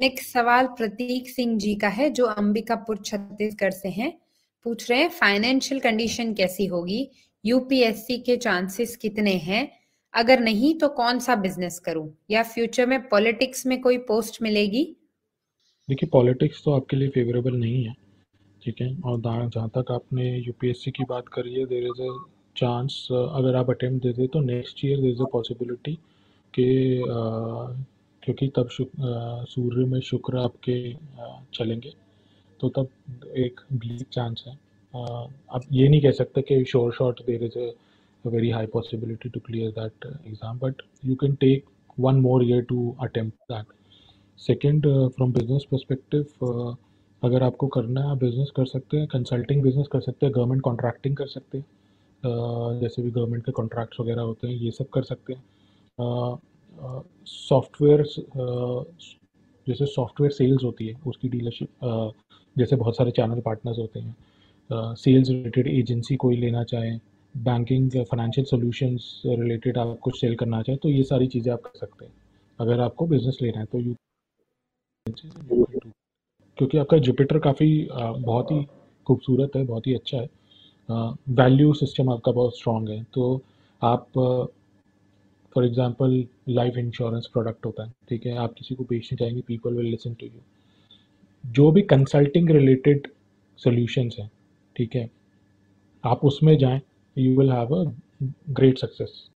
Next सवाल प्रतीक सिंह जी का है, जो अंबिकापुर, छत्तीसगढ़ से हैं। पूछ रहे हैं फाइनेंशियल कंडीशन कैसी होगी? यूपीएससी के चांसेस कितने हैं? अगर नहीं तो कौन सा बिज़नेस करूँ? या फ्यूचर में पॉलिटिक्स में कोई पोस्ट मिलेगी? देखिए पॉलिटिक्स तो आपके लिए फेवरेबल नहीं है, ठीक है? और जहाँ तक आपने यूपीएससी की बात करी है देर इज़ अ चांस अगर आप अटेम्प्ट देते तो next year there is a possibility कि क्योंकि तब सूर्य में शुक्र आपके चलेंगे। तो तब एक ब्लीक चांस है। आप ये नहीं कह सकते कि sure shot there is possibility to clear that uh, exam but you can take one more year to attempt that. Second uh, from business perspective uh, अगर आपको करना है आप बिज़नेस कर सकते हैं कंसल्टिंग बिज़नेस कर सकते हैं गवर्नमेंट कॉन्ट्रैक्टिंग कर सकते हैं। जैसे भी गवर्नमेंट के कॉन्ट्रैक्ट्स वगैरह होते हैं ये सब कर सकते हैं। सॉफ्टवेयर जैसे सॉफ्टवेयर सेल्स होती है उसकी डीलरशिप जैसे बहुत सारे चैनल पार्टनर्स होते हैं सेल्स रिलेटेड एजेंसी कोई लेना चाहें, बैंकिंग, फाइनेंशियल सॉल्यूशंस रिलेटेड आप कुछ सेल करना चाहें तो ये सारी चीज़ें आप कर सकते हैं। अगर आपको बिज़नेस लेना है तो यू क्योंकि आपका जुपिटर काफ़ी बहुत ही खूबसूरत है, बहुत ही अच्छा है। वैल्यू सिस्टम आपका बहुत स्ट्रॉन्ग है तो आप for example life insurance product होता है, ठीक है? आप किसी को बेचने जाएँगे people will listen to you जो भी कंसल्टिंग रिलेटेड सोल्यूशन हैं, ठीक है? आप उसमें जाएँ you will have a great success.